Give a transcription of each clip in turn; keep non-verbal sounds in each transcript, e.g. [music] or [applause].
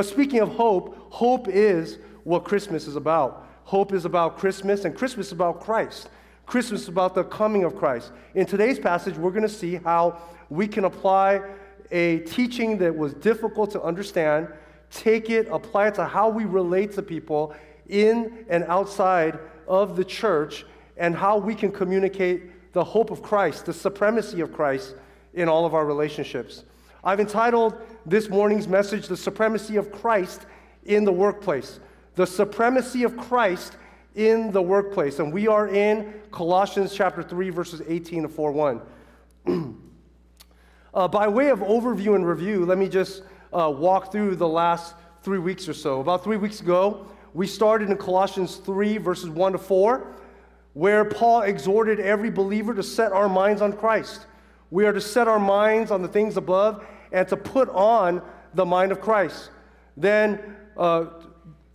But speaking of hope, hope is what Christmas is about. Hope is about Christmas, and Christmas is about Christ. Christmas is about the coming of Christ. In today's passage, we're going to see how we can apply a teaching that was difficult to understand, take it, apply it to how we relate to people in and outside of the church, and how we can communicate the hope of Christ, the supremacy of Christ in all of our relationships. I've entitled this morning's message, The Supremacy of Christ in the Workplace. The supremacy of Christ in the workplace. And we are in Colossians chapter 3, verses 18 to 4 1. [clears throat] uh, by way of overview and review, let me just uh, walk through the last three weeks or so. About three weeks ago, we started in Colossians 3, verses 1 to 4, where Paul exhorted every believer to set our minds on Christ. We are to set our minds on the things above and to put on the mind of Christ. Then, uh,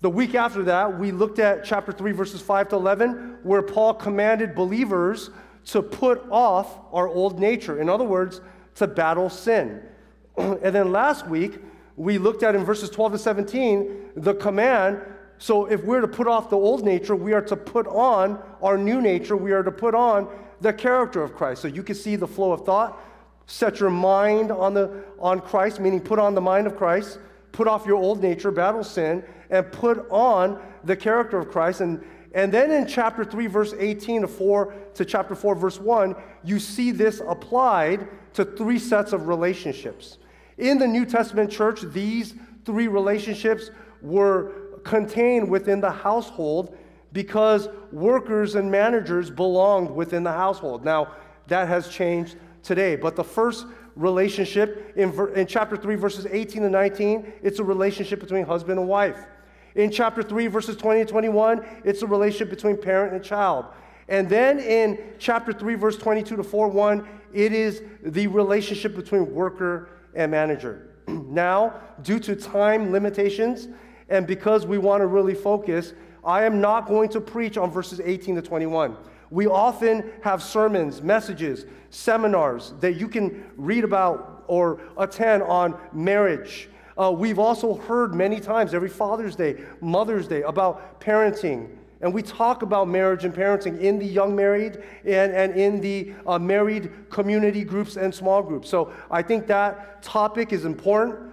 the week after that, we looked at chapter 3, verses 5 to 11, where Paul commanded believers to put off our old nature. In other words, to battle sin. [clears throat] and then last week, we looked at in verses 12 to 17 the command. So if we're to put off the old nature, we are to put on our new nature. We are to put on the character of Christ. So you can see the flow of thought. Set your mind on, the, on Christ, meaning put on the mind of Christ. Put off your old nature, battle sin, and put on the character of Christ. And, and then in chapter 3, verse 18 to 4 to chapter 4, verse 1, you see this applied to three sets of relationships. In the New Testament church, these three relationships were contained within the household because workers and managers belonged within the household. Now, that has changed today. But the first relationship in, in chapter 3, verses 18 to 19, it's a relationship between husband and wife. In chapter 3, verses 20 and 21, it's a relationship between parent and child. And then in chapter 3, verse 22 to 4 1, it is the relationship between worker and manager. [clears throat] now, due to time limitations, and because we want to really focus, I am not going to preach on verses 18 to 21. We often have sermons, messages, seminars that you can read about or attend on marriage. Uh, we've also heard many times, every Father's Day, Mother's Day, about parenting. And we talk about marriage and parenting in the young married and, and in the uh, married community groups and small groups. So I think that topic is important.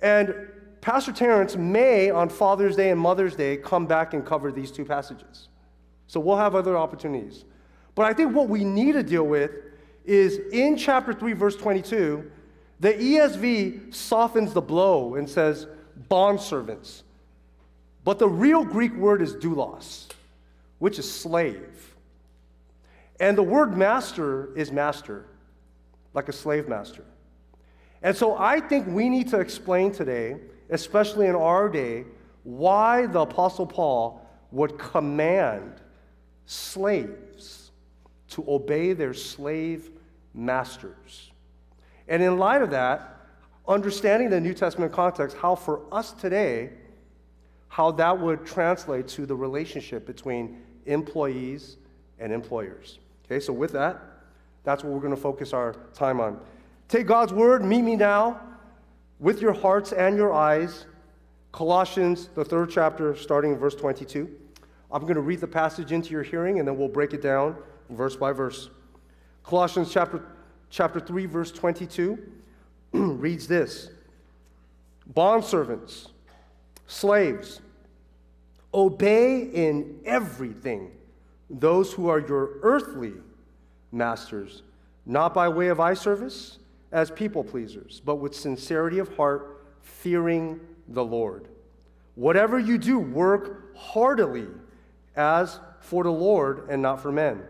And Pastor Terrence may, on Father's Day and Mother's Day, come back and cover these two passages. So we'll have other opportunities. But I think what we need to deal with is in chapter 3, verse 22, the ESV softens the blow and says, bondservants. But the real Greek word is doulos, which is slave. And the word master is master, like a slave master. And so I think we need to explain today, especially in our day, why the Apostle Paul would command slaves to obey their slave masters. And in light of that, understanding the New Testament context, how for us today, how that would translate to the relationship between employees and employers. Okay, so with that, that's what we're going to focus our time on. Take God's word, meet me now with your hearts and your eyes. Colossians, the third chapter, starting in verse 22. I'm going to read the passage into your hearing and then we'll break it down verse by verse. Colossians chapter, chapter 3, verse 22 [clears throat] reads this Bondservants, slaves, obey in everything those who are your earthly masters, not by way of eye service as people pleasers, but with sincerity of heart, fearing the Lord. Whatever you do, work heartily as for the Lord and not for men,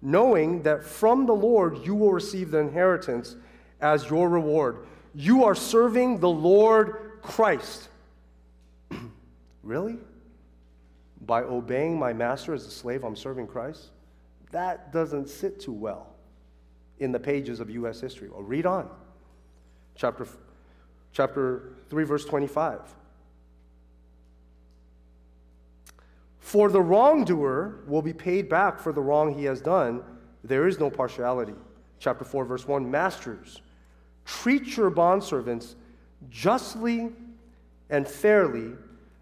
knowing that from the Lord you will receive the inheritance as your reward. You are serving the Lord Christ. [clears throat] really? By obeying my master as a slave, I'm serving Christ? That doesn't sit too well in the pages of U.S. history. Well, read on. Chapter, chapter 3, verse 25. For the wrongdoer will be paid back for the wrong he has done. There is no partiality. Chapter 4, verse 1 Masters, treat your bondservants justly and fairly,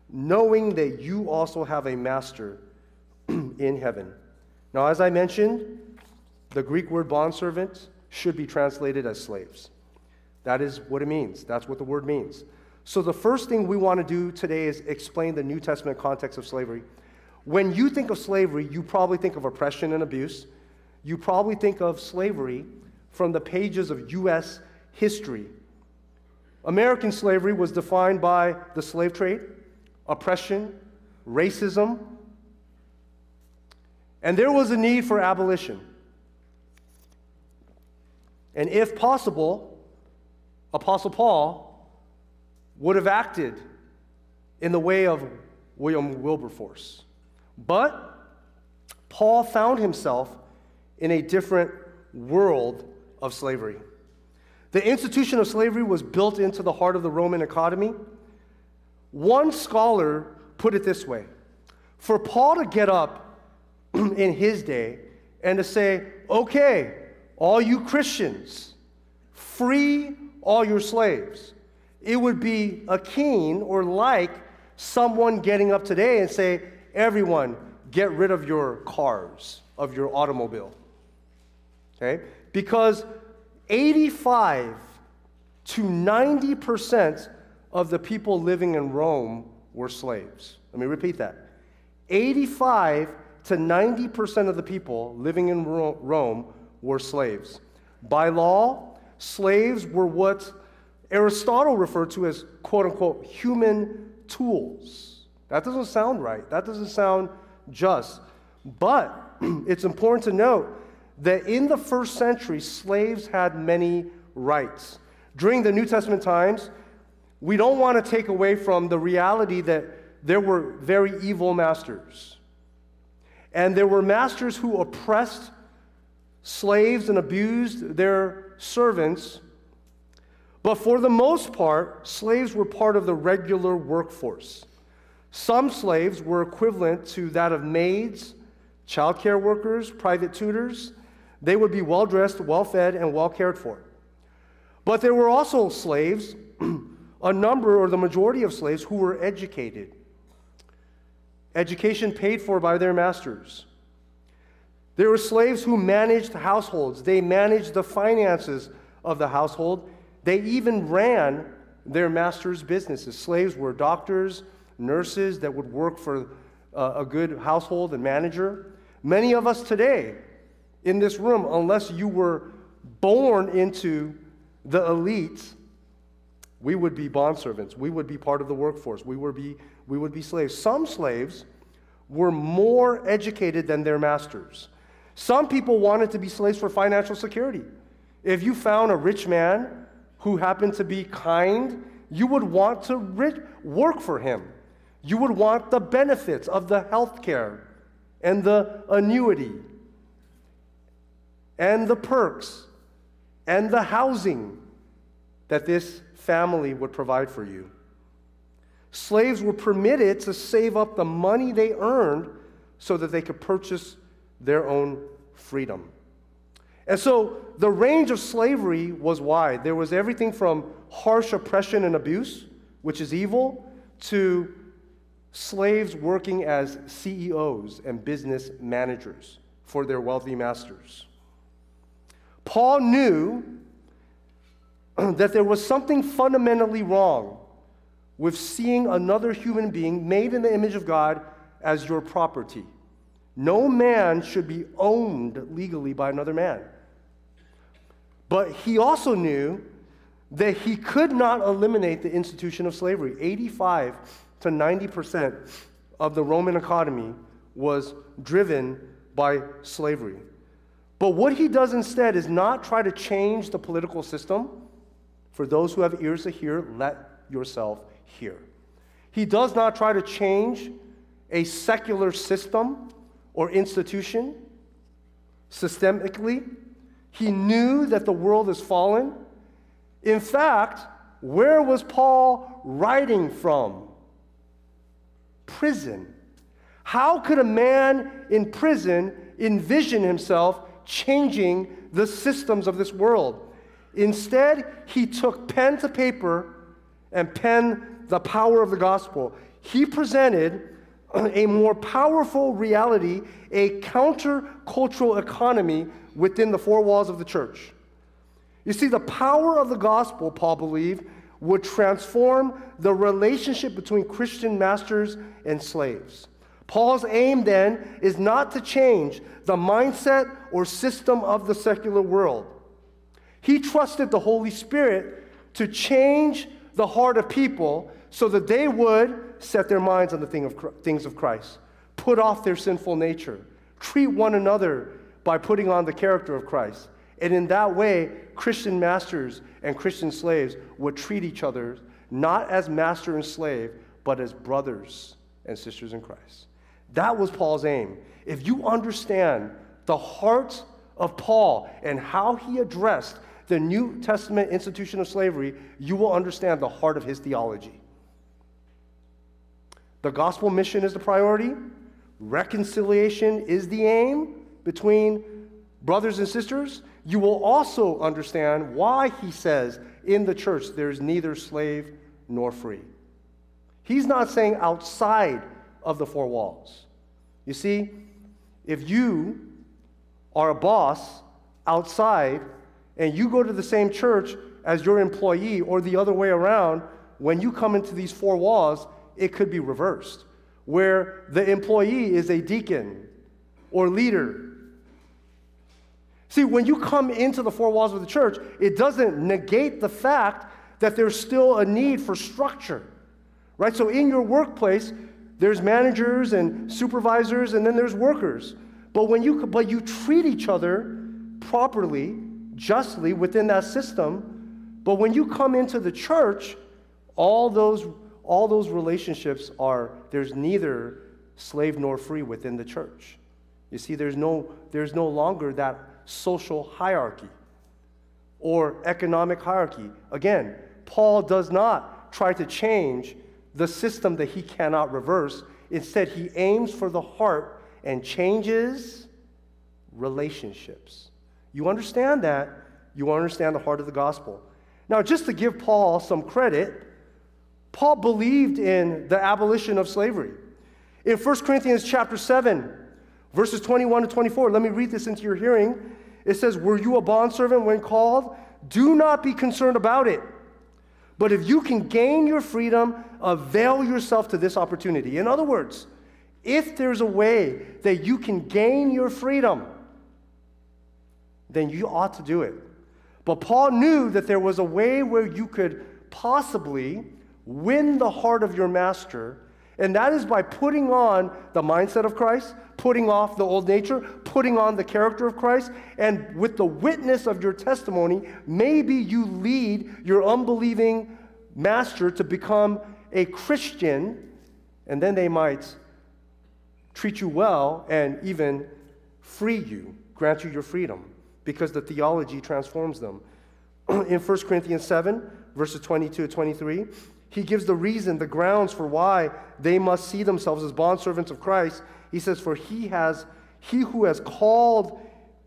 knowing that you also have a master [clears throat] in heaven. Now, as I mentioned, the Greek word bondservant should be translated as slaves. That is what it means. That's what the word means. So, the first thing we want to do today is explain the New Testament context of slavery. When you think of slavery, you probably think of oppression and abuse. You probably think of slavery from the pages of U.S. history. American slavery was defined by the slave trade, oppression, racism, and there was a need for abolition. And if possible, Apostle Paul would have acted in the way of William Wilberforce. But Paul found himself in a different world of slavery. The institution of slavery was built into the heart of the Roman economy. One scholar put it this way For Paul to get up [clears throat] in his day and to say, okay, all you Christians, free all your slaves, it would be akin or like someone getting up today and say, everyone, get rid of your cars, of your automobile. Okay? Because 85 to 90% of the people living in Rome were slaves. Let me repeat that. 85 to 90% of the people living in Rome were slaves. By law, slaves were what Aristotle referred to as quote unquote human tools. That doesn't sound right. That doesn't sound just. But [clears throat] it's important to note that in the first century, slaves had many rights. During the New Testament times, we don't want to take away from the reality that there were very evil masters. And there were masters who oppressed slaves and abused their servants. But for the most part, slaves were part of the regular workforce. Some slaves were equivalent to that of maids, childcare workers, private tutors, they would be well dressed, well fed, and well cared for. But there were also slaves, [clears throat] a number or the majority of slaves, who were educated. Education paid for by their masters. There were slaves who managed households, they managed the finances of the household, they even ran their master's businesses. Slaves were doctors, nurses that would work for uh, a good household and manager. Many of us today in this room unless you were born into the elite. We would be bondservants. We would be part of the workforce. We would be, we would be slaves. Some slaves were more educated than their masters. Some people wanted to be slaves for financial security. If you found a rich man who happened to be kind, you would want to work for him. You would want the benefits of the health care and the annuity and the perks and the housing that this family would provide for you. Slaves were permitted to save up the money they earned so that they could purchase their own freedom. And so the range of slavery was wide. There was everything from harsh oppression and abuse, which is evil, to slaves working as CEOs and business managers for their wealthy masters. Paul knew [clears throat] that there was something fundamentally wrong with seeing another human being made in the image of God as your property. No man should be owned legally by another man. But he also knew that he could not eliminate the institution of slavery. 85 to 90% of the Roman economy was driven by slavery. But what he does instead is not try to change the political system. For those who have ears to hear, let yourself hear. He does not try to change a secular system or institution systemically. He knew that the world is fallen. In fact, where was Paul writing from? Prison. How could a man in prison envision himself changing the systems of this world. Instead, he took pen to paper and penned the power of the gospel, he presented a more powerful reality, a countercultural economy within the four walls of the church. You see, the power of the gospel, Paul believed, would transform the relationship between Christian masters and slaves. Paul's aim then is not to change the mindset or system of the secular world. He trusted the Holy Spirit to change the heart of people so that they would set their minds on the thing of, things of Christ, put off their sinful nature, treat one another by putting on the character of Christ. And in that way, Christian masters and Christian slaves would treat each other not as master and slave, but as brothers and sisters in Christ. That was Paul's aim. If you understand the heart of Paul and how he addressed the New Testament institution of slavery, you will understand the heart of his theology. The gospel mission is the priority, reconciliation is the aim between brothers and sisters. You will also understand why he says in the church there's neither slave nor free. He's not saying outside of the four walls. You see, if you are a boss outside and you go to the same church as your employee or the other way around, when you come into these four walls, it could be reversed, where the employee is a deacon or leader. See, when you come into the four walls of the church, it doesn't negate the fact that there's still a need for structure, right? So in your workplace, there's managers and supervisors, and then there's workers. But when you but you treat each other properly, justly within that system, but when you come into the church, all those all those relationships are there's neither slave nor free within the church. You see, there's no there's no longer that social hierarchy or economic hierarchy. Again, Paul does not try to change the system that he cannot reverse. Instead, he aims for the heart and changes relationships. You understand that, you understand the heart of the gospel. Now, just to give Paul some credit, Paul believed in the abolition of slavery. In 1 Corinthians chapter 7, verses 21 to 24, let me read this into your hearing. It says, Were you a bondservant when called? Do not be concerned about it. But if you can gain your freedom, avail yourself to this opportunity. In other words, if there's a way that you can gain your freedom, then you ought to do it. But Paul knew that there was a way where you could possibly win the heart of your master, and that is by putting on the mindset of Christ, putting off the old nature, putting on the character of Christ, and with the witness of your testimony, maybe you lead your unbelieving master to become a Christian, and then they might treat you well and even free you, grant you your freedom, because the theology transforms them. [clears throat] In 1 Corinthians 7, verses 22 to 23, he gives the reason, the grounds for why they must see themselves as bondservants of Christ he says, For he has, he who has called,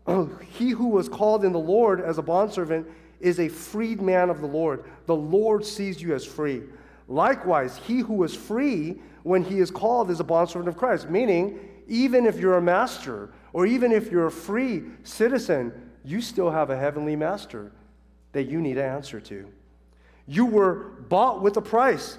[clears throat] he who was called in the Lord as a bondservant is a freed man of the Lord. The Lord sees you as free. Likewise, he who is free when he is called is a bondservant of Christ, meaning, even if you're a master or even if you're a free citizen, you still have a heavenly master that you need to answer to. You were bought with a price.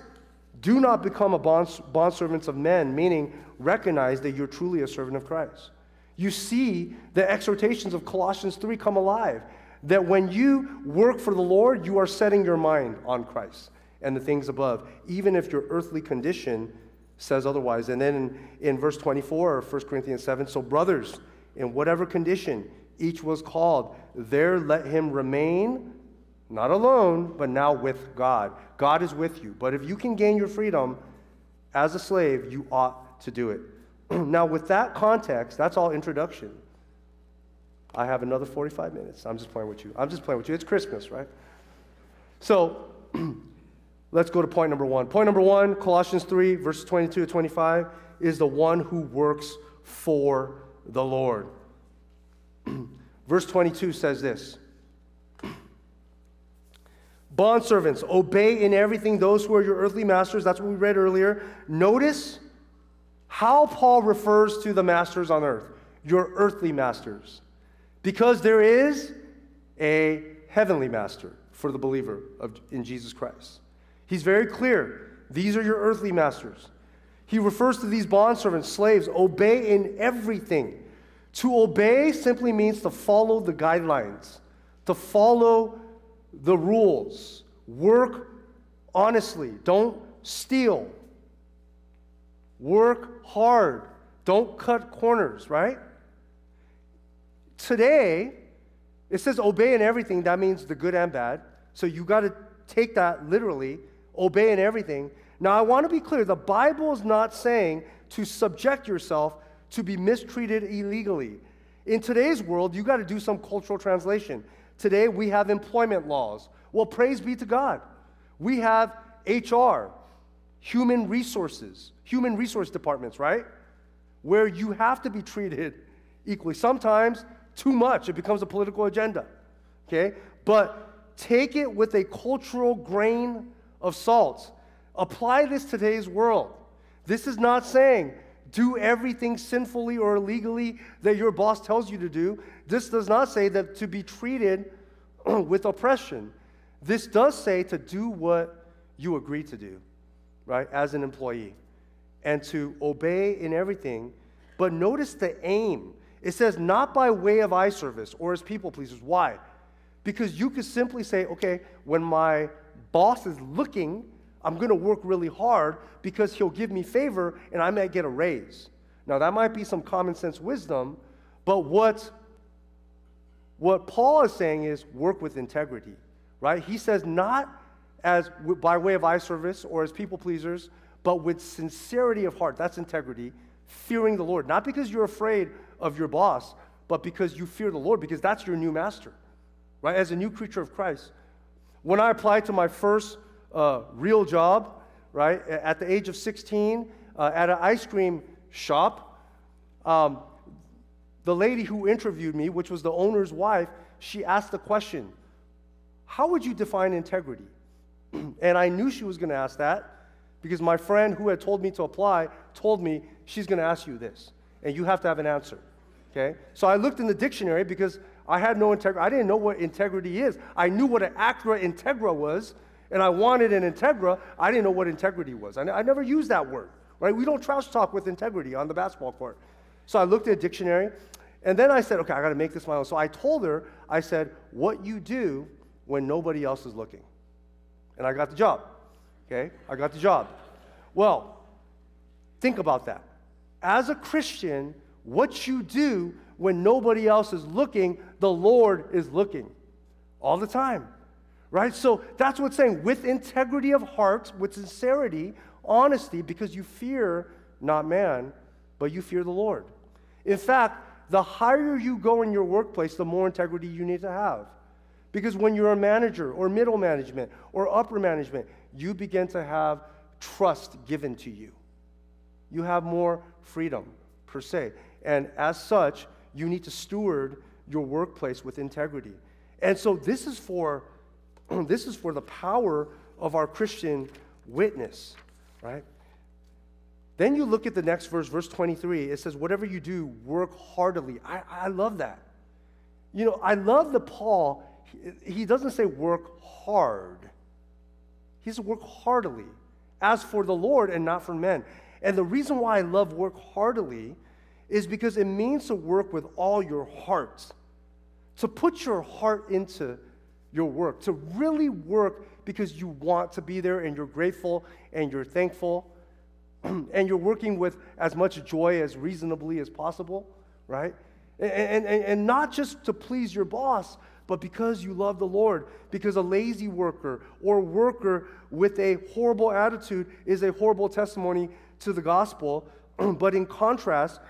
Do not become a bond, bondservants of men, meaning recognize that you're truly a servant of Christ. You see the exhortations of Colossians 3 come alive. That when you work for the Lord, you are setting your mind on Christ and the things above, even if your earthly condition says otherwise. And then in, in verse 24 of 1 Corinthians 7, so brothers, in whatever condition each was called, there let him remain, not alone, but now with God. God is with you. But if you can gain your freedom as a slave, you ought to do it. [clears throat] now, with that context, that's all introduction. I have another 45 minutes. I'm just playing with you. I'm just playing with you. It's Christmas, right? So, [clears throat] let's go to point number one. Point number one, Colossians 3, verses 22 to 25, is the one who works for the Lord. [clears throat] Verse 22 says this Bondservants, obey in everything those who are your earthly masters. That's what we read earlier. Notice how Paul refers to the masters on earth, your earthly masters. Because there is a heavenly master for the believer of, in Jesus Christ. He's very clear. These are your earthly masters. He refers to these bondservants, slaves, obey in everything. To obey simply means to follow the guidelines, to follow the rules. Work honestly. Don't steal. Work hard. Don't cut corners, right? Today, it says obey in everything. That means the good and bad. So you got to take that literally. Obey in everything. Now, I want to be clear the Bible is not saying to subject yourself to be mistreated illegally. In today's world, you got to do some cultural translation. Today, we have employment laws. Well, praise be to God. We have HR, human resources, human resource departments, right? Where you have to be treated equally. Sometimes too much, it becomes a political agenda. Okay? But take it with a cultural grain of salt. Apply this to today's world. This is not saying do everything sinfully or illegally that your boss tells you to do. This does not say that to be treated [clears throat] with oppression. This does say to do what you agree to do, right, as an employee, and to obey in everything. But notice the aim. It says, not by way of eye service or as people pleasers. Why? Because you could simply say, okay, when my boss is looking, I'm going to work really hard because he'll give me favor and I might get a raise. Now, that might be some common sense wisdom, but what, what Paul is saying is work with integrity, right? He says, not as by way of eye service or as people pleasers, but with sincerity of heart. That's integrity, fearing the Lord. Not because you're afraid of your boss, but because you fear the Lord, because that's your new master, right? As a new creature of Christ. When I applied to my first uh, real job, right, at the age of 16, uh, at an ice cream shop, um, the lady who interviewed me, which was the owner's wife, she asked the question, How would you define integrity? [clears throat] and I knew she was going to ask that because my friend who had told me to apply told me she's going to ask you this and you have to have an answer. Okay? So I looked in the dictionary because I had no integrity. I didn't know what integrity is. I knew what an Acura Integra was, and I wanted an Integra. I didn't know what integrity was. I, I never used that word, right? We don't trash talk with integrity on the basketball court. So I looked at a dictionary, and then I said, okay, I got to make this my own. So I told her, I said, what you do when nobody else is looking. And I got the job. Okay? I got the job. Well, think about that as a Christian, what you do when nobody else is looking, the Lord is looking all the time. Right? So that's what's saying with integrity of heart, with sincerity, honesty, because you fear not man, but you fear the Lord. In fact, the higher you go in your workplace, the more integrity you need to have. Because when you're a manager or middle management or upper management, you begin to have trust given to you. You have more freedom, per se. And as such, you need to steward your workplace with integrity. And so this is for [clears throat] this is for the power of our Christian witness, right? Then you look at the next verse, verse 23. It says, Whatever you do, work heartily. I, I love that. You know, I love the Paul, he, doesn't say work hard, he says work heartily, as for the Lord and not for men. And the reason why I love work heartily is because it means to work with all your heart, to put your heart into your work, to really work because you want to be there and you're grateful and you're thankful [clears throat] and you're working with as much joy as reasonably as possible, right? And, and, and not just to please your boss, but because you love the Lord. Because a lazy worker or worker with a horrible attitude is a horrible testimony to the gospel. [clears throat] but in contrast,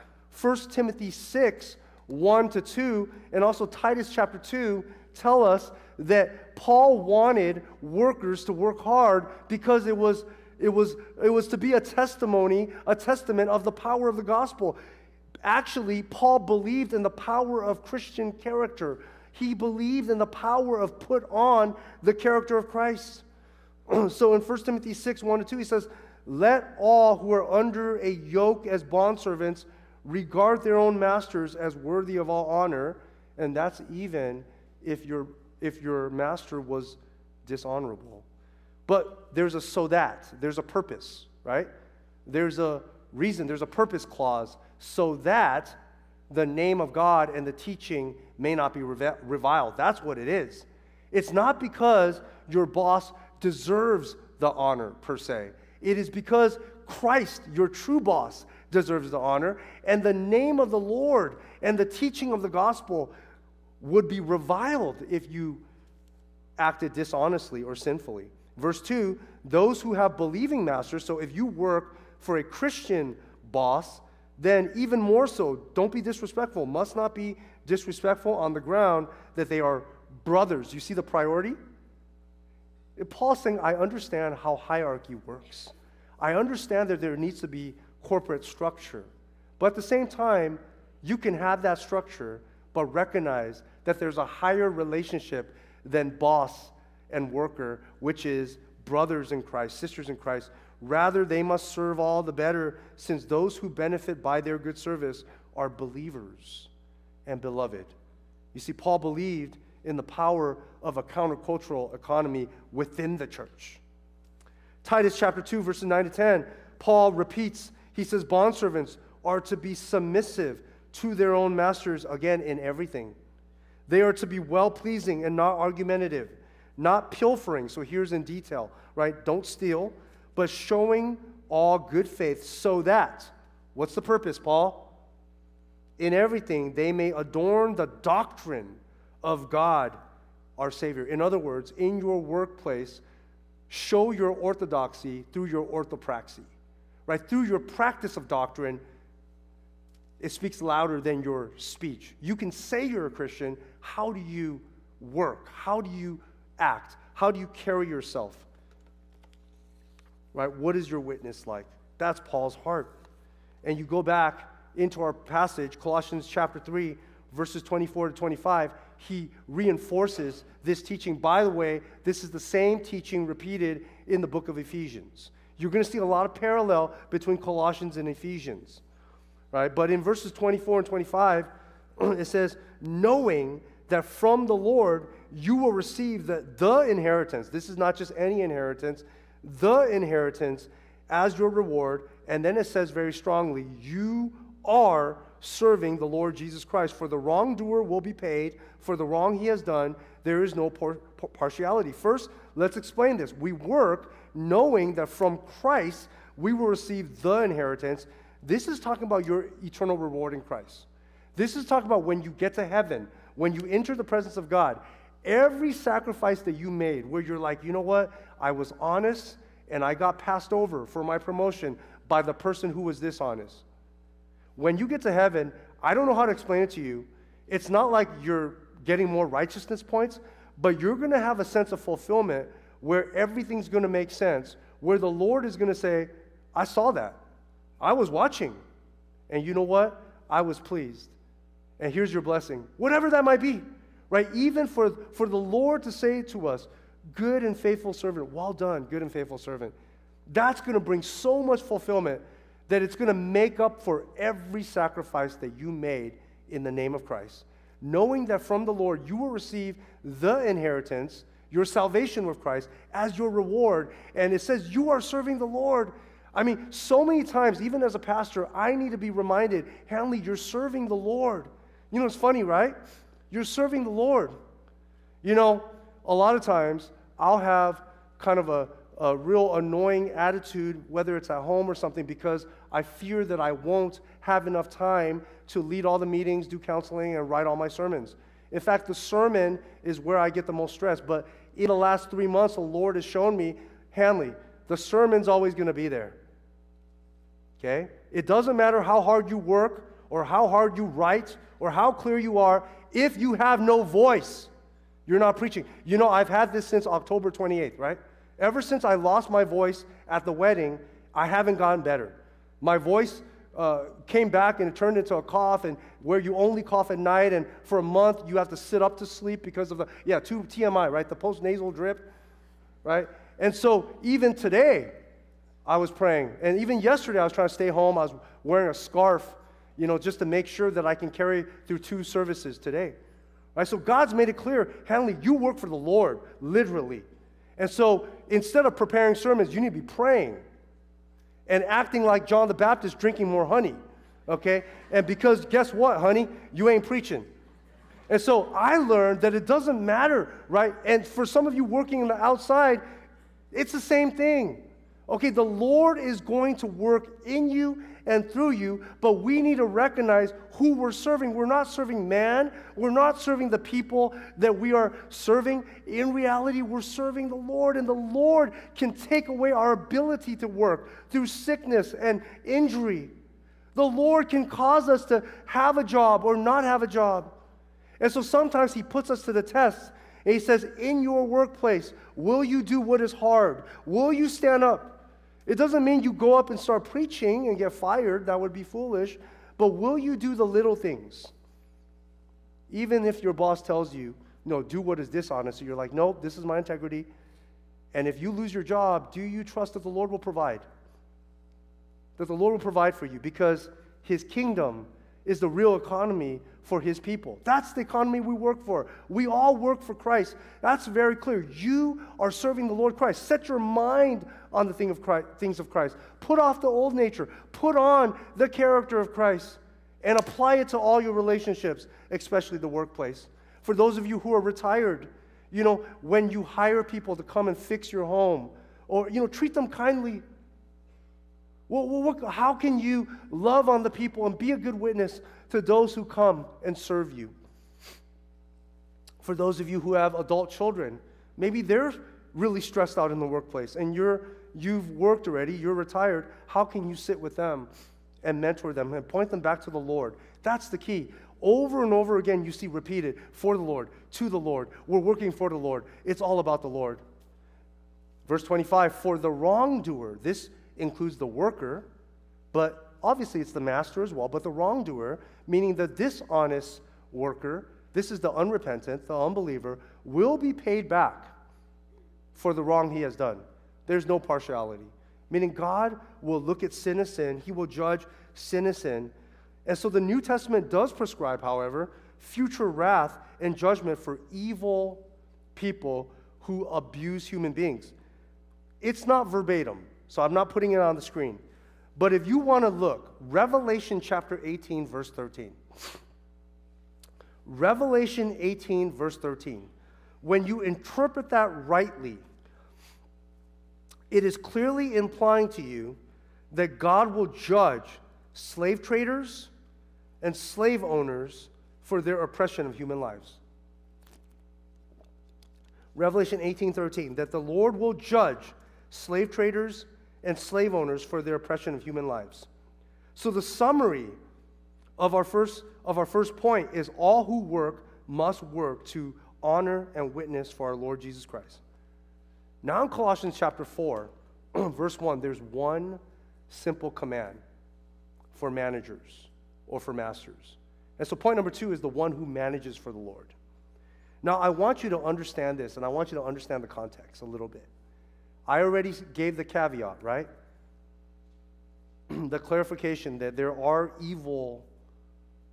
1 Timothy 6, 1 to 2, and also Titus chapter 2 tell us that Paul wanted workers to work hard because it was, it was, it was to be a testimony, a testament of the power of the gospel. Actually, Paul believed in the power of Christian character. He believed in the power of put on the character of Christ. [clears throat] so in 1 Timothy 6 1 to 2, he says, Let all who are under a yoke as bondservants regard their own masters as worthy of all honor. And that's even if your, if your master was dishonorable. But there's a so that, there's a purpose, right? There's a reason, there's a purpose clause, so that the name of God and the teaching may not be reviled. That's what it is. It's not because your boss deserves the honor, per se. It is because Christ, your true boss, deserves the honor, and the name of the Lord and the teaching of the gospel would be reviled if you acted dishonestly or sinfully. Verse 2 those who have believing masters, so if you work for a Christian boss, then even more so, don't be disrespectful. Must not be disrespectful on the ground that they are brothers. You see the priority? Paul's saying, I understand how hierarchy works. I understand that there needs to be corporate structure. But at the same time, you can have that structure, but recognize that there's a higher relationship than boss and worker, which is brothers in Christ, sisters in Christ. Rather, they must serve all the better, since those who benefit by their good service are believers and beloved. You see, Paul believed in the power of a countercultural economy within the church. Titus chapter 2, verses 9 to 10, Paul repeats, he says, Bondservants are to be submissive to their own masters, again, in everything. They are to be well pleasing and not argumentative, not pilfering. So here's in detail, right? Don't steal, but showing all good faith so that, what's the purpose, Paul? In everything, they may adorn the doctrine of God, our Savior. In other words, in your workplace, show your orthodoxy through your orthopraxy, right? Through your practice of doctrine, it speaks louder than your speech. You can say you're a Christian. How do you work? How do you act? How do you carry yourself? Right? What is your witness like? That's Paul's heart. And you go back into our passage, Colossians chapter 3, verses 24 to 25, he reinforces this teaching. By the way, this is the same teaching repeated in the book of Ephesians. You're going to see a lot of parallel between Colossians and Ephesians. Right? But in verses 24 and 25, [clears throat] it says, knowing that from the Lord you will receive the, the inheritance. This is not just any inheritance, the inheritance as your reward. And then it says very strongly, you are serving the Lord Jesus Christ. For the wrongdoer will be paid for the wrong he has done. There is no par- partiality. First, let's explain this. We work knowing that from Christ we will receive the inheritance. This is talking about your eternal reward in Christ. This is talking about when you get to heaven, when you enter the presence of God. Every sacrifice that you made, where you're like, you know what? I was honest and I got passed over for my promotion by the person who was dishonest. When you get to heaven, I don't know how to explain it to you. It's not like you're getting more righteousness points, but you're going to have a sense of fulfillment where everything's going to make sense, where the Lord is going to say, I saw that. I was watching. And you know what? I was pleased. And here's your blessing, whatever that might be, right? Even for, for the Lord to say to us, good and faithful servant, well done, good and faithful servant, that's going to bring so much fulfillment that it's going to make up for every sacrifice that you made in the name of Christ. Knowing that from the Lord you will receive the inheritance, your salvation with Christ, as your reward. And it says you are serving the Lord. I mean, so many times, even as a pastor, I need to be reminded Hanley, you're serving the Lord. You know, it's funny, right? You're serving the Lord. You know, a lot of times I'll have kind of a, a real annoying attitude, whether it's at home or something, because I fear that I won't have enough time to lead all the meetings, do counseling, and write all my sermons. In fact, the sermon is where I get the most stress. But in the last three months, the Lord has shown me, Hanley, the sermon's always going to be there. Okay? It doesn't matter how hard you work or how hard you write or how clear you are, if you have no voice, you're not preaching. You know, I've had this since October 28th, right? Ever since I lost my voice at the wedding, I haven't gotten better. My voice, uh, came back and it turned into a cough, and where you only cough at night, and for a month you have to sit up to sleep because of the, yeah, two TMI, right? The post nasal drip, right? And so even today, I was praying. And even yesterday, I was trying to stay home. I was wearing a scarf, you know, just to make sure that I can carry through two services today. Right? So God's made it clear, Hanley, you work for the Lord, literally. And so instead of preparing sermons, you need to be praying and acting like John the Baptist drinking more honey. Okay? And because guess what, honey? You ain't preaching. And so I learned that it doesn't matter, right? And for some of you working on the outside, it's the same thing. Okay, the Lord is going to work in you and through you, but we need to recognize who we're serving. We're not serving man, we're not serving the people that we are serving. In reality, we're serving the Lord, and the Lord can take away our ability to work through sickness and injury. The Lord can cause us to have a job or not have a job. And so sometimes He puts us to the test. And He says, In your workplace, will you do what is hard? Will you stand up? It doesn't mean you go up and start preaching and get fired. That would be foolish. But will you do the little things? Even if your boss tells you, no, do what is dishonest. So you're like, nope, this is my integrity. And if you lose your job, do you trust that the Lord will provide? That the Lord will provide for you because his kingdom is the real economy for his people. That's the economy we work for. We all work for Christ. That's very clear. You are serving the Lord Christ. Set your mind on the thing of Christ, things of Christ. Put off the old nature. Put on the character of Christ and apply it to all your relationships, especially the workplace. For those of you who are retired, you know, when you hire people to come and fix your home or, you know, treat them kindly what, how can you love on the people and be a good witness to those who come and serve you? For those of you who have adult children, maybe they're really stressed out in the workplace and you're, you've worked already, you're retired. How can you sit with them and mentor them and point them back to the Lord? That's the key. Over and over again, you see repeated for the Lord, to the Lord. We're working for the Lord. It's all about the Lord. Verse 25 For the wrongdoer, this includes the worker, but obviously it's the master as well, but the wrongdoer, meaning the dishonest worker, this is the unrepentant, the unbeliever, will be paid back for the wrong he has done. There's no partiality. Meaning God will look at sin as sin, he will judge sin as sin. And so the New Testament does prescribe, however, future wrath and judgment for evil people who abuse human beings. It's not verbatim. So I'm not putting it on the screen. But if you want to look, Revelation chapter 18, verse 13. Revelation 18, verse 13. When you interpret that rightly, it is clearly implying to you that God will judge slave traders and slave owners for their oppression of human lives. Revelation 18:13 that the Lord will judge slave traders and slave owners for their oppression of human lives. So the summary of our first of our first point is all who work must work to honor and witness for our Lord Jesus Christ. Now in Colossians chapter 4, [clears throat] verse 1, there's one simple command for managers or for masters. And so point number 2 is the one who manages for the Lord. Now I want you to understand this and I want you to understand the context a little bit. I already gave the caveat, right? [clears throat] the clarification that there are evil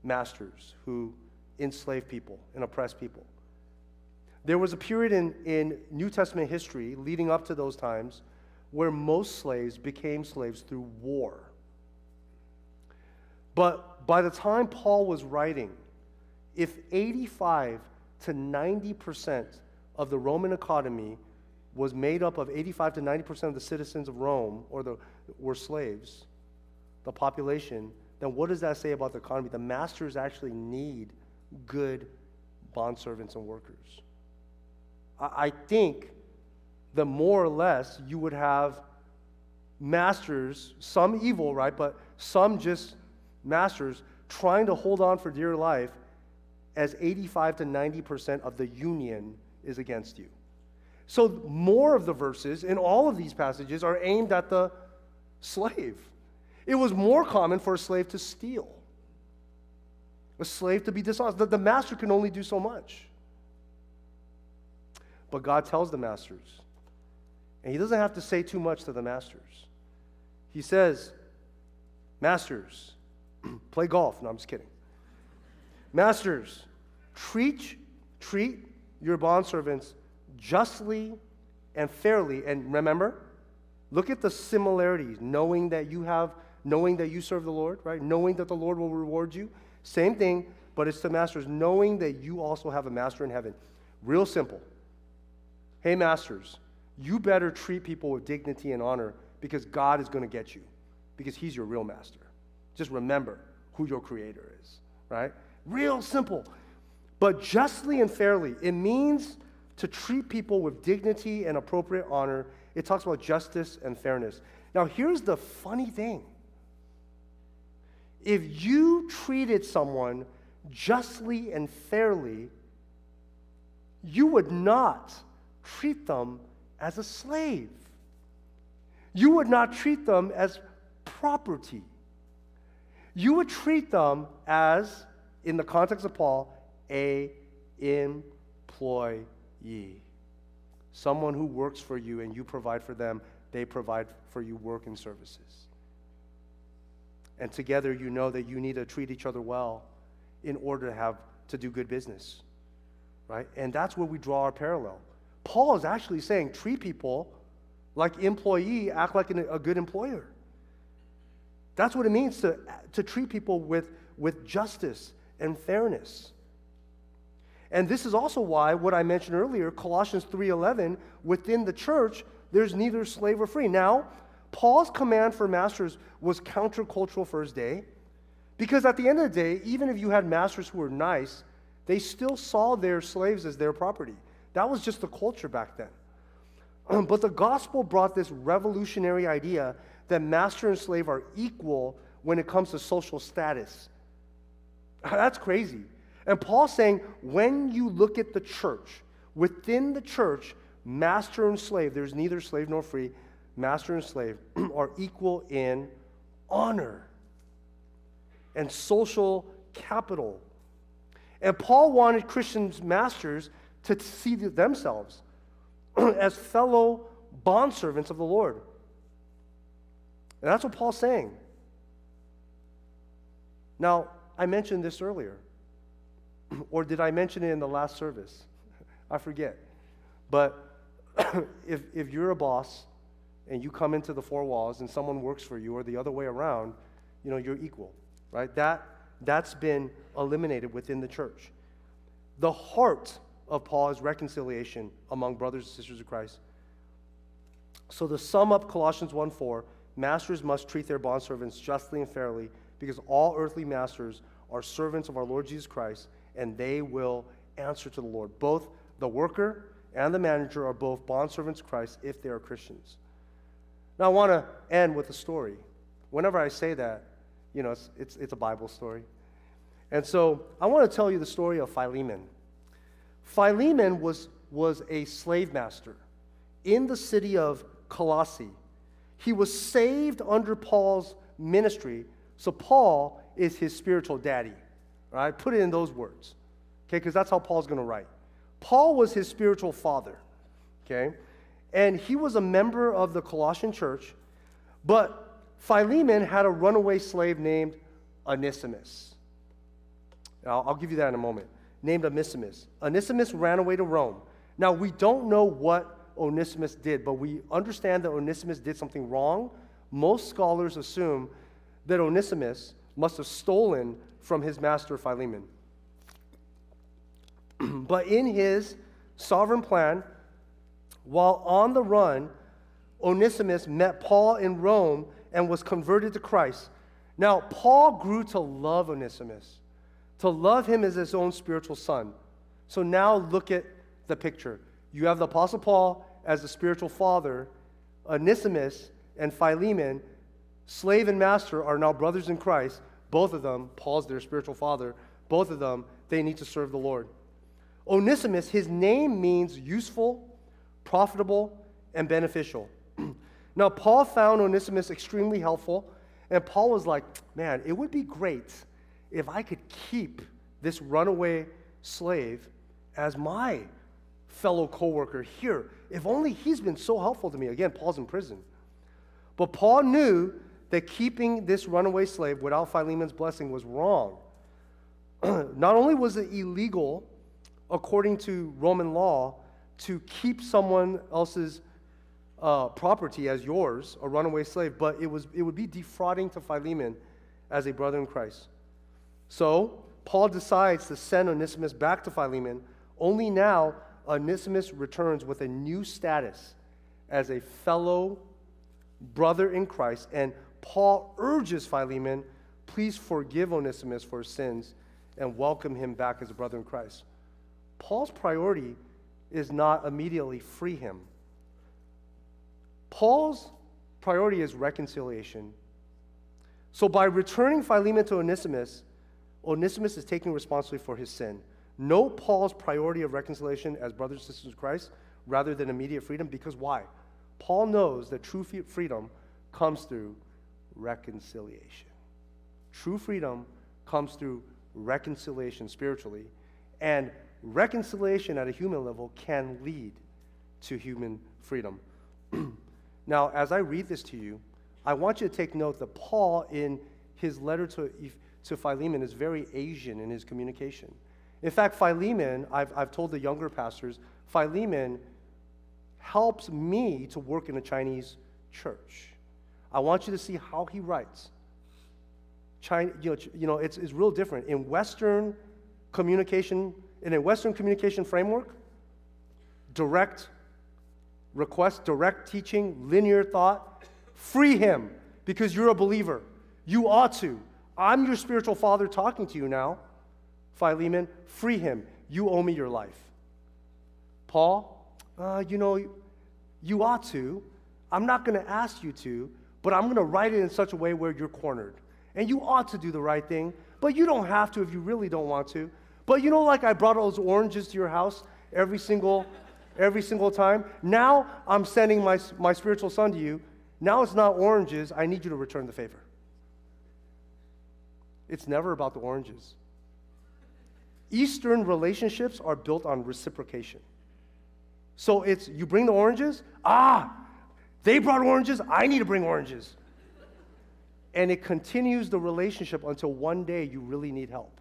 masters who enslave people and oppress people. There was a period in, in New Testament history leading up to those times where most slaves became slaves through war. But by the time Paul was writing, if 85 to 90% of the Roman economy was made up of 85 to 90% of the citizens of Rome or the, were slaves, the population, then what does that say about the economy? The masters actually need good bondservants and workers. I, I think the more or less you would have masters, some evil, right, but some just masters trying to hold on for dear life as 85 to 90% of the union is against you. So, more of the verses in all of these passages are aimed at the slave. It was more common for a slave to steal, a slave to be dishonest. The, the master can only do so much. But God tells the masters, and He doesn't have to say too much to the masters. He says, Masters, [clears throat] play golf. No, I'm just kidding. Masters, treat, treat your bondservants justly and fairly. And remember, look at the similarities, knowing that you have, knowing that you serve the Lord, right? Knowing that the Lord will reward you. Same thing, but it's the masters, knowing that you also have a master in heaven. Real simple. Hey, masters, you better treat people with dignity and honor because God is going to get you, because He's your real master. Just remember who your creator is, right? Real simple. But justly and fairly, it means to treat people with dignity and appropriate honor. It talks about justice and fairness. Now, here's the funny thing if you treated someone justly and fairly, you would not treat them as a slave. You would not treat them as property. You would treat them as, in the context of Paul, a employee. Someone who works for you and you provide for them, they provide for you work and services. And together you know that you need to treat each other well in order to have to do good business. Right? And that's where we draw our parallel. Paul is actually saying treat people like employee, act like an, a good employer. That's what it means to, to treat people with, with justice and fairness. And this is also why what I mentioned earlier, Colossians 3:11, within the church, there's neither slave or free. Now, Paul's command for masters was countercultural for his day, because at the end of the day, even if you had masters who were nice, they still saw their slaves as their property. That was just the culture back then. [clears throat] but the gospel brought this revolutionary idea that master and slave are equal when it comes to social status. [laughs] That's crazy. And Paul's saying when you look at the church, within the church, master and slave, there's neither slave nor free, master and slave [clears throat] are equal in honor and social capital. And Paul wanted Christians masters to see themselves [clears throat] as fellow bondservants of the Lord. And that's what Paul's saying. Now, I mentioned this earlier. [coughs] or did I mention it in the last service? [laughs] I forget. But [coughs] if, if you're a boss and you come into the four walls and someone works for you or the other way around, you know, you're equal, right? That, that's been eliminated within the church. The heart of Paul is reconciliation among brothers and sisters of Christ. So to sum up Colossians 1 4, masters must treat their bondservants justly and fairly because all earthly masters are servants of our Lord Jesus Christ and they will answer to the Lord. Both the worker and the manager are both bondservants of Christ if they are Christians. Now, I want to end with a story. Whenever I say that, you know, it's, it's, it's a Bible story. And so I want to tell you the story of Philemon. Philemon was, was a slave master in the city of Colossae. He was saved under Paul's ministry, so Paul is his spiritual daddy. Right? Put it in those words. Okay, because that's how Paul's going to write. Paul was his spiritual father. Okay? And he was a member of the Colossian church, but Philemon had a runaway slave named Onesimus. I'll, I'll give you that in a moment. Named Onesimus. Onesimus ran away to Rome. Now, we don't know what Onesimus did, but we understand that Onesimus did something wrong. Most scholars assume that Onesimus must have stolen from his master Philemon. [clears throat] but in his sovereign plan, while on the run, Onesimus met Paul in Rome and was converted to Christ. Now, Paul grew to love Onesimus, to love him as his own spiritual son. So now look at the picture. You have the Apostle Paul as the spiritual father, Onesimus and Philemon, slave and master, are now brothers in Christ. Both of them, Paul's their spiritual father, both of them, they need to serve the Lord. Onesimus, his name means useful, profitable, and beneficial. [clears throat] now, Paul found Onesimus extremely helpful, And Paul was like, man, it would be great if I could keep this runaway slave as my fellow coworker here. If only he's been so helpful to me. Again, Paul's in prison. But Paul knew that keeping this runaway slave without Philemon's blessing was wrong. [clears throat] Not only was it illegal, according to Roman law, to keep someone else's uh, property as yours, a runaway slave, but it, was, it would be defrauding to Philemon as a brother in Christ. So, Paul decides to send Onesimus back to Philemon. Only now, Onesimus returns with a new status as a fellow brother in Christ. And Paul urges Philemon, please forgive Onesimus for his sins and welcome him back as a brother in Christ. Paul's priority is not immediately free him. Paul's priority is reconciliation. So by returning Philemon to Onesimus, Onesimus is taking responsibility for his sin. Note Paul's priority of reconciliation as brothers and sisters in Christ rather than immediate freedom because why? Paul knows that true freedom comes through reconciliation. True freedom comes through reconciliation spiritually, and reconciliation at a human level can lead to human freedom. [clears throat] now, as I read this to you, I want you to take note that Paul, in his letter to, to Philemon, is very Asian in his communication. In fact, Philemon, I've, I've told the younger pastors, Philemon helps me to work in a Chinese church. I want you to see how he writes. China, you know, you know it's, it's real different. In Western communication, in a Western communication framework, direct request, direct teaching, linear thought, free him because you're a believer. You ought to. I'm your spiritual father talking to you now. Philemon, free him. You owe me your life. Paul, uh, you know, you ought to. I'm not going to ask you to, but I'm going to write it in such a way where you're cornered. And you ought to do the right thing, but you don't have to if you really don't want to. But you know, like I brought those oranges to your house every single, every single time. Now I'm sending my, my spiritual son to you. Now it's not oranges. I need you to return the favor. It's never about the oranges. Eastern relationships are built on reciprocation. So it's you bring the oranges, ah, they brought oranges, I need to bring oranges. And it continues the relationship until one day you really need help.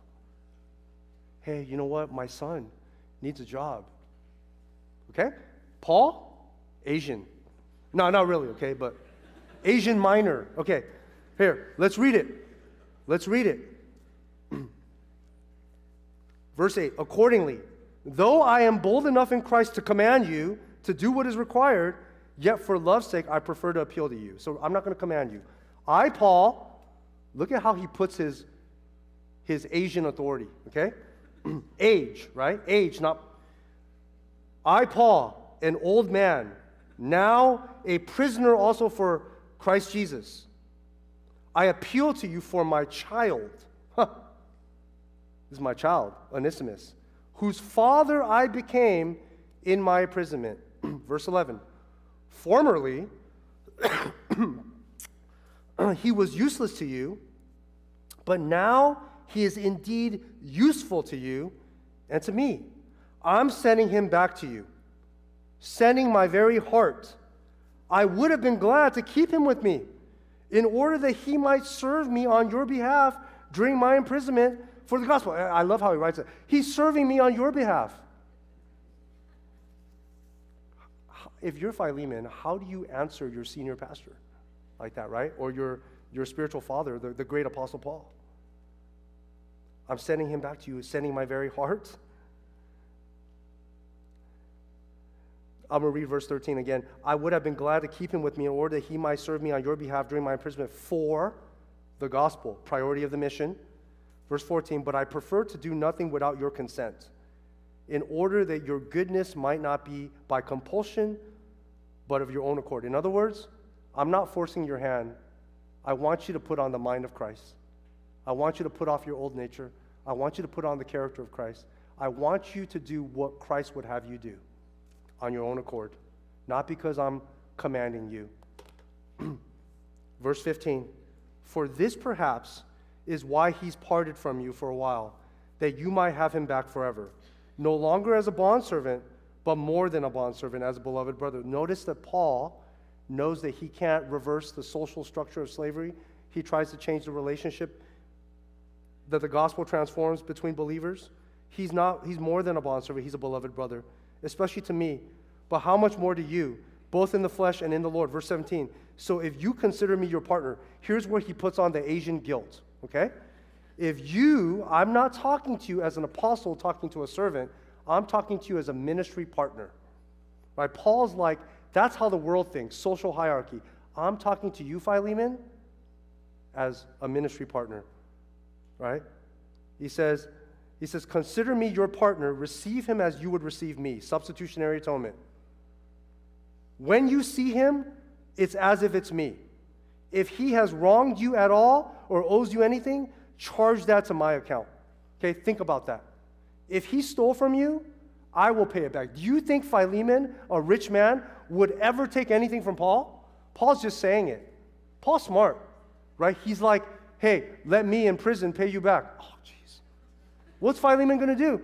Hey, you know what? My son needs a job. Okay? Paul, Asian. No, not really, okay, but Asian minor. Okay, here, let's read it. Let's read it. [clears throat] Verse 8 Accordingly, though I am bold enough in Christ to command you to do what is required, Yet for love's sake, I prefer to appeal to you. So I'm not going to command you. I, Paul, look at how he puts his, his Asian authority, okay? [clears throat] Age, right? Age, not. I, Paul, an old man, now a prisoner also for Christ Jesus. I appeal to you for my child. This is my child, Onesimus, whose father I became in my imprisonment. [clears throat] Verse 11. Formerly, [coughs] he was useless to you, but now he is indeed useful to you and to me. I'm sending him back to you, sending my very heart. I would have been glad to keep him with me in order that he might serve me on your behalf during my imprisonment for the gospel. I love how he writes it. He's serving me on your behalf. If you're Philemon, how do you answer your senior pastor like that, right? Or your, your spiritual father, the, the great apostle Paul? I'm sending him back to you, sending my very heart. I'm going to read verse 13 again. I would have been glad to keep him with me in order that he might serve me on your behalf during my imprisonment for the gospel, priority of the mission. Verse 14, but I prefer to do nothing without your consent, in order that your goodness might not be by compulsion, but of your own accord. In other words, I'm not forcing your hand. I want you to put on the mind of Christ. I want you to put off your old nature. I want you to put on the character of Christ. I want you to do what Christ would have you do on your own accord, not because I'm commanding you. [clears throat] Verse 15 For this perhaps is why he's parted from you for a while, that you might have him back forever, no longer as a bondservant, but more than a bondservant, as a beloved brother. Notice that Paul knows that he can't reverse the social structure of slavery. He tries to change the relationship that the gospel transforms between believers. He's not, he's more than a bondservant, he's a beloved brother, especially to me. But how much more to you, both in the flesh and in the Lord? Verse 17. So if you consider me your partner, here's where he puts on the Asian guilt, okay? If you, I'm not talking to you as an apostle talking to a servant, I'm talking to you as a ministry partner. Right? Paul's like, that's how the world thinks, social hierarchy. I'm talking to you, Philemon, as a ministry partner. Right? He says, he says, consider me your partner, receive him as you would receive me. Substitutionary atonement. When you see him, it's as if it's me. If he has wronged you at all or owes you anything, charge that to my account. Okay, think about that. If he stole from you, I will pay it back. Do you think Philemon, a rich man, would ever take anything from Paul? Paul's just saying it. Paul's smart, right? He's like, hey, let me in prison pay you back. Oh, jeez. What's Philemon going to do?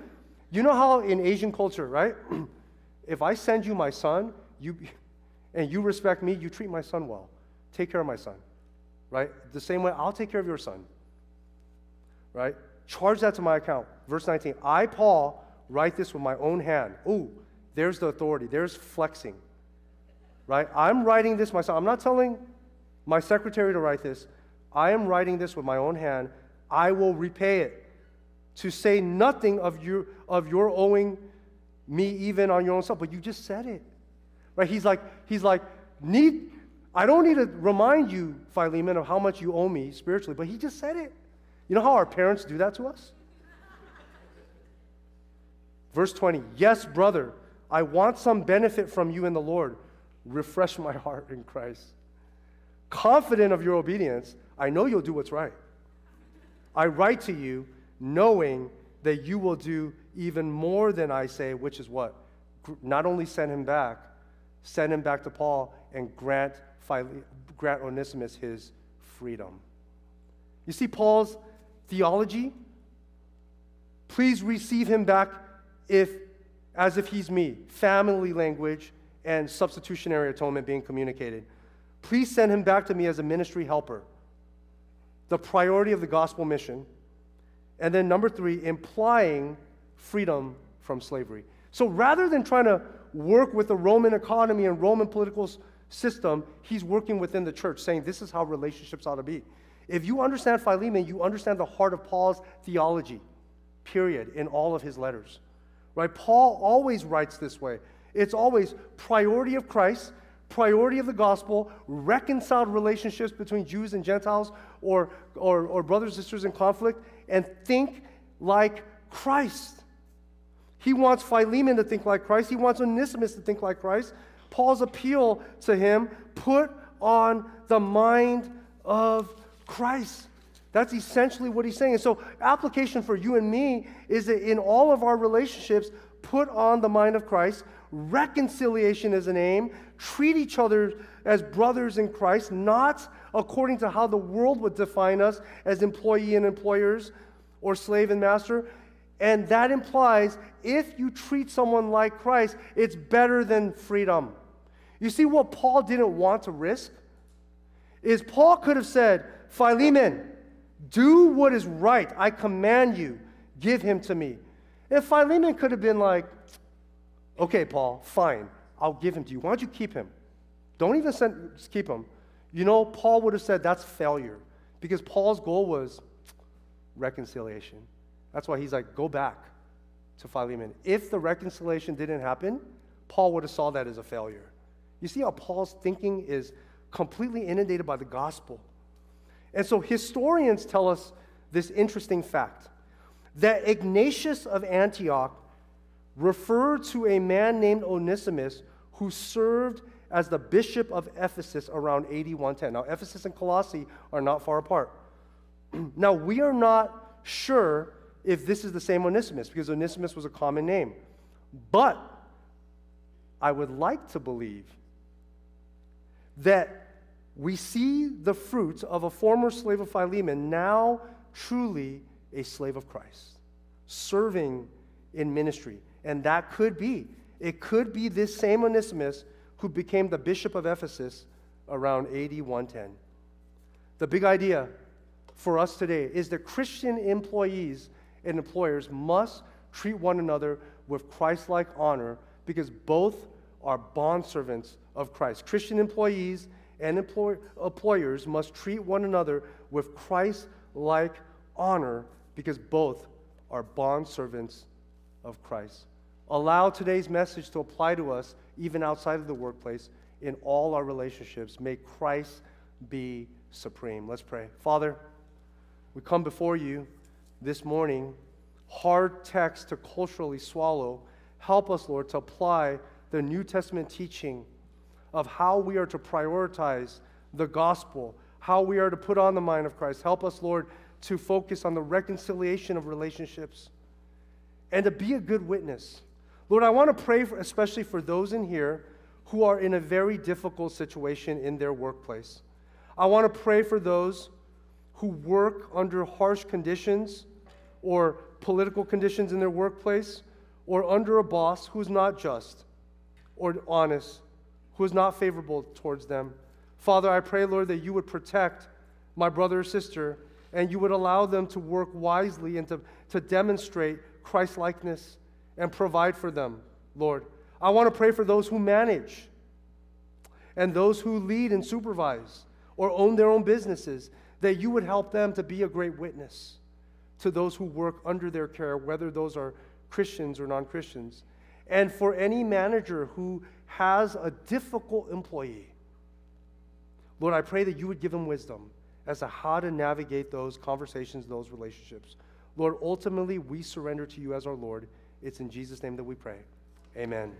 You know how in Asian culture, right? [clears throat] if I send you my son, you [laughs] and you respect me, you treat my son well. Take care of my son. Right? The same way I'll take care of your son. Right? Charge that to my account. Verse 19. I, Paul, write this with my own hand. Ooh, there's the authority. There's flexing. Right? I'm writing this myself. I'm not telling my secretary to write this. I am writing this with my own hand. I will repay it. To say nothing of your, of your owing me even on your own self. But you just said it. Right? He's like, he's like, need, I don't need to remind you, Philemon, of how much you owe me spiritually, but he just said it. You know how our parents do that to us? Verse 20, yes, brother, I want some benefit from you in the Lord. Refresh my heart in Christ. Confident of your obedience, I know you'll do what's right. I write to you knowing that you will do even more than I say, which is what? Not only send him back, send him back to Paul, and grant, grant Onesimus his freedom. You see Paul's theology? Please receive him back if, as if he's me. Family language and substitutionary atonement being communicated. Please send him back to me as a ministry helper. The priority of the gospel mission. And then number three, implying freedom from slavery. So rather than trying to work with the Roman economy and Roman political system, he's working within the church, saying this is how relationships ought to be. If you understand Philemon, you understand the heart of Paul's theology, period, in all of his letters. Right? Paul always writes this way. It's always priority of Christ, priority of the gospel, reconciled relationships between Jews and Gentiles or, or, or brothers and sisters in conflict, and think like Christ. He wants Philemon to think like Christ. He wants Onesimus to think like Christ. Paul's appeal to him put on the mind of Christ. That's essentially what he's saying. And so, application for you and me is that in all of our relationships, put on the mind of Christ. Reconciliation is an aim. Treat each other as brothers in Christ, not according to how the world would define us as employee and employers or slave and master. And that implies if you treat someone like Christ, it's better than freedom. You see what Paul didn't want to risk? Is Paul could have said, Philemon, do what is right. I command you, give him to me. And Philemon could have been like, okay, Paul, fine, I'll give him to you. Why don't you keep him? Don't even send, keep him. You know, Paul would have said that's failure because Paul's goal was reconciliation. That's why he's like, go back to Philemon. If the reconciliation didn't happen, Paul would have saw that as a failure. You see how Paul's thinking is completely inundated by the gospel. And so historians tell us this interesting fact that Ignatius of Antioch referred to a man named Onesimus who served as the bishop of Ephesus around AD 110. Now, Ephesus and Colossae are not far apart. [clears throat] now, we are not sure if this is the same Onesimus, because Onesimus was a common name. But I would like to believe that we see the fruits of a former slave of Philemon, now truly a slave of Christ, serving in ministry. And that could be, it could be this same Onesimus who became the bishop of Ephesus around AD 110. The big idea for us today is that Christian employees and employers must treat one another with Christ like honor because both are bondservants of Christ. Christian employees and employ- employers must treat one another with Christ like honor because both are bondservants of Christ. Allow today's message to apply to us even outside of the workplace in all our relationships. May Christ be supreme. Let's pray. Father, we come before you this morning, hard text to culturally swallow. Help us, Lord, to apply the New Testament teaching of how we are to prioritize the gospel, how we are to put on the mind of Christ. Help us, Lord, to focus on the reconciliation of relationships and to be a good witness. Lord, I want to pray for, especially for those in here who are in a very difficult situation in their workplace. I want to pray for those who work under harsh conditions or political conditions in their workplace or under a boss who's not just or honest, who is not favorable towards them. Father, I pray, Lord, that you would protect my brother or sister and you would allow them to work wisely and to, to demonstrate Christ likeness and provide for them, Lord. I want to pray for those who manage and those who lead and supervise or own their own businesses, that you would help them to be a great witness to those who work under their care, whether those are Christians or non Christians. And for any manager who has a difficult employee, Lord, I pray that you would give him wisdom as to how to navigate those conversations, those relationships. Lord, ultimately, we surrender to you as our Lord. It's in Jesus' name that we pray. Amen.